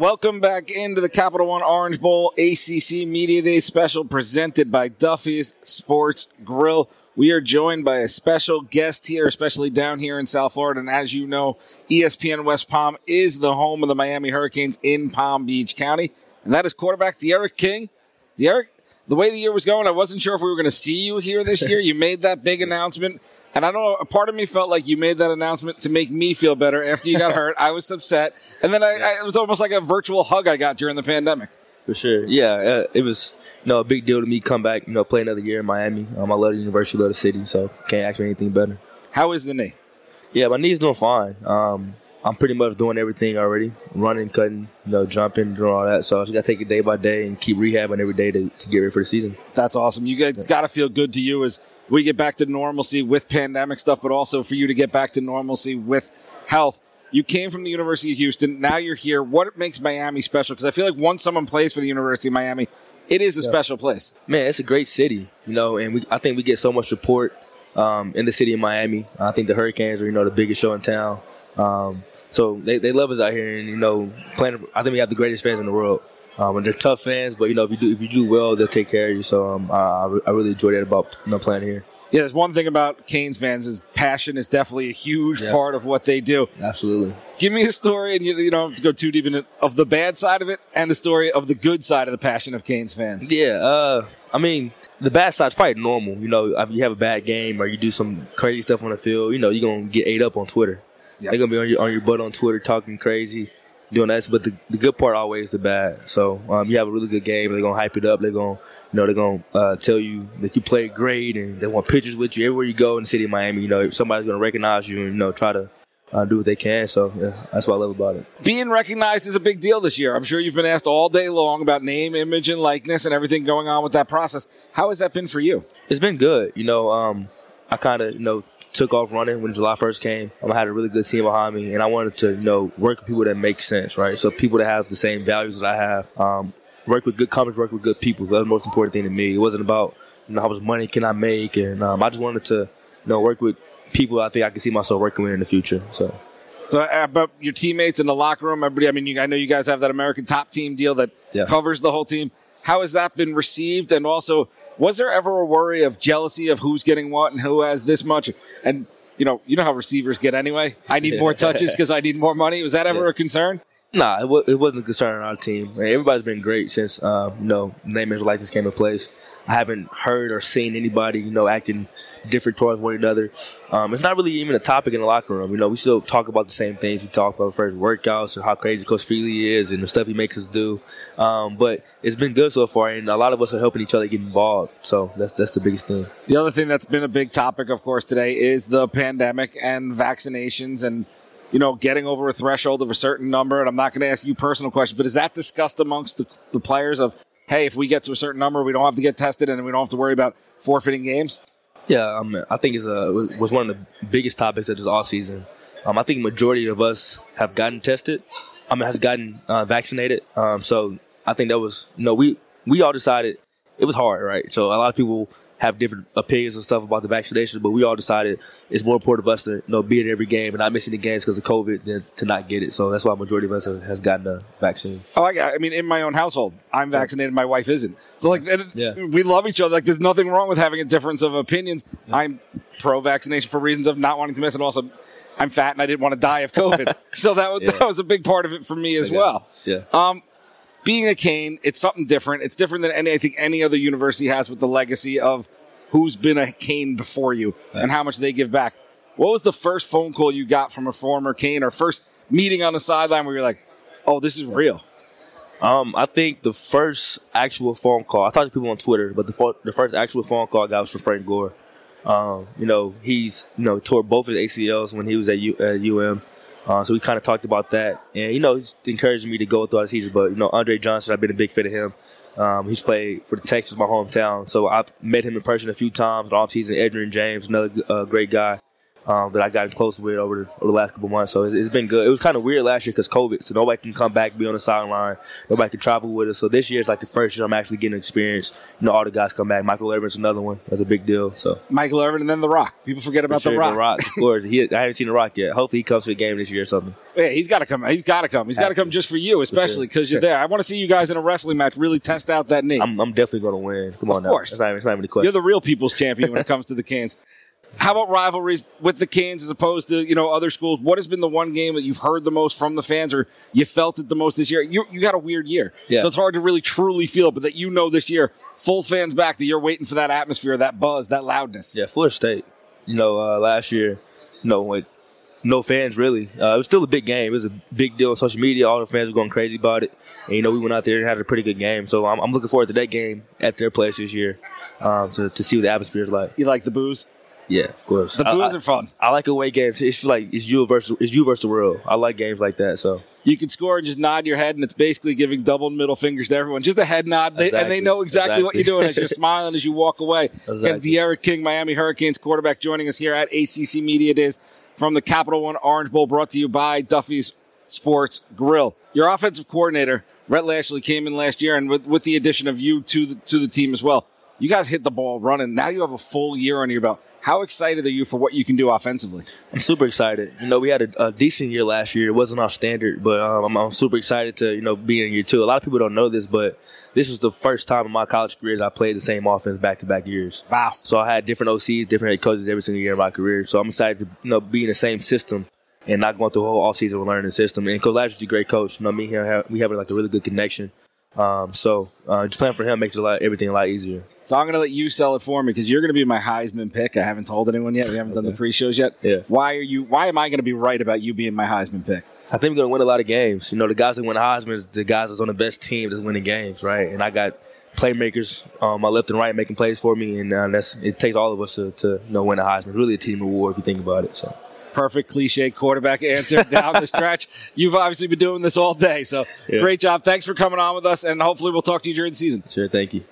Welcome back into the Capital One Orange Bowl ACC Media Day special presented by Duffy's Sports Grill. We are joined by a special guest here, especially down here in South Florida. And as you know, ESPN West Palm is the home of the Miami Hurricanes in Palm Beach County. And that is quarterback D'Eriq King. D'Eriq, the way the year was going, I wasn't sure if we were going to see you here this year. You made that big announcement. And I don't know, a part of me felt like you made that announcement to make me feel better after you got hurt. I was upset. And then I, I, it was almost like a virtual hug I got during the pandemic. For sure, yeah, uh, it was you know a big deal to me come back, you know, play another year in Miami. Um, I love the university, love the city, so can't ask for anything better. How is the knee? Yeah, my knee's doing fine. Um, I'm pretty much doing everything already, running, cutting, you know, jumping, doing all that. So I just got to take it day by day and keep rehabbing every day to, to get ready for the season. That's awesome. You guys got to feel good to you as we get back to normalcy with pandemic stuff, but also for you to get back to normalcy with health. You came from the University of Houston. Now you're here. What makes Miami special? Because I feel like once someone plays for the University of Miami, it is a special place. Man, it's a great city, you know, and we I think we get so much support um, in the city of Miami. I think the Hurricanes are you know the biggest show in town. Um, so they, they love us out here, and you know, playing. I think we have the greatest fans in the world. Um, and they're tough fans, but you know if you do if you do well, they'll take care of you. So um, I, I really enjoy that about you know playing here. Yeah, there's one thing about Canes fans is passion is definitely a huge Yeah. part of what they do. Absolutely. Give me a story, and you, you don't have to go too deep in it, of the bad side of it and the story of the good side of the passion of Canes fans. Yeah, uh, I mean, the bad side's probably normal. You know, if you have a bad game or you do some crazy stuff on the field, you know, you're gonna get ate up on Twitter. Yep. They're gonna be on your on your butt on Twitter talking crazy, doing that. But the, the good part always the bad. So um, you have a really good game. They're gonna hype it up. They're gonna, you know, they're gonna uh, tell you that you played great, and they want pictures with you everywhere you go in the city of Miami. You know, somebody's gonna recognize you and you know try to. Uh, do what they can, so yeah, that's what I love about it. Being recognized is a big deal this year. I'm sure you've been asked all day long about name, image, and likeness and everything going on with that process. How has that been for you? It's been good. You know, um, I kind of, you know, took off running when July 1st came. Um, I had a really good team behind me, and I wanted to, you know, work with people that make sense, right? So people that have the same values that I have. Um, work with good companies, work with good people. That's the most important thing to me. It wasn't about, you know, how much money can I make, and um, I just wanted to, you know, work with people I think I can see myself working with in the future. So. So, uh, about your teammates in the locker room, everybody. I mean, you, I know you guys have that American Top Team deal that Yeah. covers the whole team. How has that been received? And also, was there ever a worry of jealousy of who's getting what and who has this much? And you know, you know how receivers get anyway. I need more touches because I need more money. Was that ever a concern? Nah, it, wa- it wasn't a concern on our team. Everybody's been great since um, you know name and likeness came in place. I haven't heard or seen anybody you know acting different towards one another. Um, it's not really even a topic in the locker room. You know, we still talk about the same things. We talk about first workouts and how crazy Coach Feely is and the stuff he makes us do. Um, but it's been good so far, and a lot of us are helping each other get involved. So that's that's the biggest thing. The other thing that's been a big topic, of course, today is the pandemic and vaccinations and, you know, getting over a threshold of a certain number. And I'm not going to ask you personal questions, but is that discussed amongst the, the players of, hey, if we get to a certain number, we don't have to get tested and we don't have to worry about forfeiting games? Yeah, um, I think it's a was one of the biggest topics of this offseason. Um, I think majority of us have gotten tested. I mean, has gotten uh, vaccinated. Um, so I think that was you know we we all decided it was hard, right? So a lot of people have different opinions and stuff about the vaccinations, but we all decided it's more important for us to you know be at every game and not missing the games because of COVID than to not get it. So that's why majority of us has, gotten the vaccine. Oh, I, I mean, in my own household, I'm vaccinated. My wife isn't. So, like, Yeah. we love each other. Like, there's nothing wrong with having a difference of opinions. I'm pro-vaccination for reasons of not wanting to miss, and also, I'm fat and I didn't want to die of COVID. so that was, Yeah. that was a big part of it for me as Yeah. well. Yeah. Um, being a Cane, it's something different. It's different than any I think any other university has with the legacy of who's been a Cane before you and how much they give back. What was the first phone call you got from a former Cane or first meeting on the sideline where you're like, "Oh, this is real"? Um, I think the first actual phone call, I talked to people on Twitter, but the, fo- the first actual phone call I got was from Frank Gore. Um, you know, he's, you know, tore both of his ACLs when he was at, U- at UM. Uh, so we kind of talked about that. And, you know, he's encouraged me to go throughout the season. But, you know, Andre Johnson, I've been a big fan of him. Um, he's played for the Texans, my hometown. So I met him in person a few times in the offseason. Edgerrin James, another uh, great guy. Um, that I gotten close with over the, over the last couple months. So it's, it's been good. It was kind of weird last year because COVID, so nobody can come back, be on the sideline, nobody can travel with us. So this year is like the first year I'm actually getting experience. You know, all the guys come back. Michael Irvin's another one. That's a big deal. So Michael Irvin and then The Rock. People forget about sure, The Rock. The Rock, of course. He, I haven't seen The Rock yet. Hopefully he comes to a game this year or something. Yeah, he's got to come. He's got to come. He's got to come just for you, especially because you're there. I want to see you guys in a wrestling match really test out that knee. I'm, I'm definitely going to win. Come on, of now. course. It's not, it's not even a question. You're the real people's champion when it comes to the Canes. How about rivalries with the Canes as opposed to you know other schools? What has been the one game that you've heard the most from the fans, or you felt it the most this year? You you got a weird year, Yeah. so it's hard to really truly feel. it, But that you know this year, full fans back, that you're waiting for that atmosphere, that buzz, that loudness. Yeah, Florida State. You know, uh, last year, you know, no fans really, uh, it was still a big game. It was a big deal on social media. All the fans were going crazy about it, and you know, we went out there and had a pretty good game. So I'm, I'm looking forward to that game at their place this year um, to to see what the atmosphere is like. You like the boos? Yeah, of course. The I- boos I, are fun. I like away games. It's like it's you versus it's you versus the world. I like games like that. So You can score and just nod your head, and it's basically giving double middle fingers to everyone. Just a head nod, they, and they know exactly, what you're doing as you're smiling as you walk away. And Exactly. D'Eriq King, Miami Hurricanes quarterback, joining us here at ACC Media Days from the Capital One Orange Bowl, brought to you by Duffy's Sports Grill. Your offensive coordinator, Rhett Lashlee, came in last year, and with, with the addition of you to the, to the team as well, you guys hit the ball running. Now you have a full year under your belt. How excited are you for what you can do offensively? I'm super excited. You know, we had a, a decent year last year. It wasn't our standard, but um, I'm, I'm super excited to you know be in year two. A lot of people don't know this, but this was the first time in my college career that I played the same offense back to back years. Wow. So I had different OCs, different head coaches every single year in my career. So I'm excited to you know be in the same system and not going through the whole offseason with learning the system. And Coach Lashlee's a great coach. You know, me and him have, we have like a really good connection. Um, so uh, just playing for him makes it a lot, everything a lot easier. So I'm going to let you sell it for me because you're going to be my Heisman pick. I haven't told anyone yet. We haven't done the pre-shows yet. Yeah. Why are you? Why am I going to be right about you being my Heisman pick? I think we're going to win a lot of games. You know, the guys that win Heisman is the guys that's on the best team that's winning games, right? And I got playmakers on my left and right making plays for me, and uh, that's it takes all of us to, to you know win a Heisman. It's really a team award if you think about it. So Perfect cliche quarterback answer down the stretch. You've obviously been doing this all day, so Yeah. great job. Thanks for coming on with us, and hopefully we'll talk to you during the season. sure, thank you.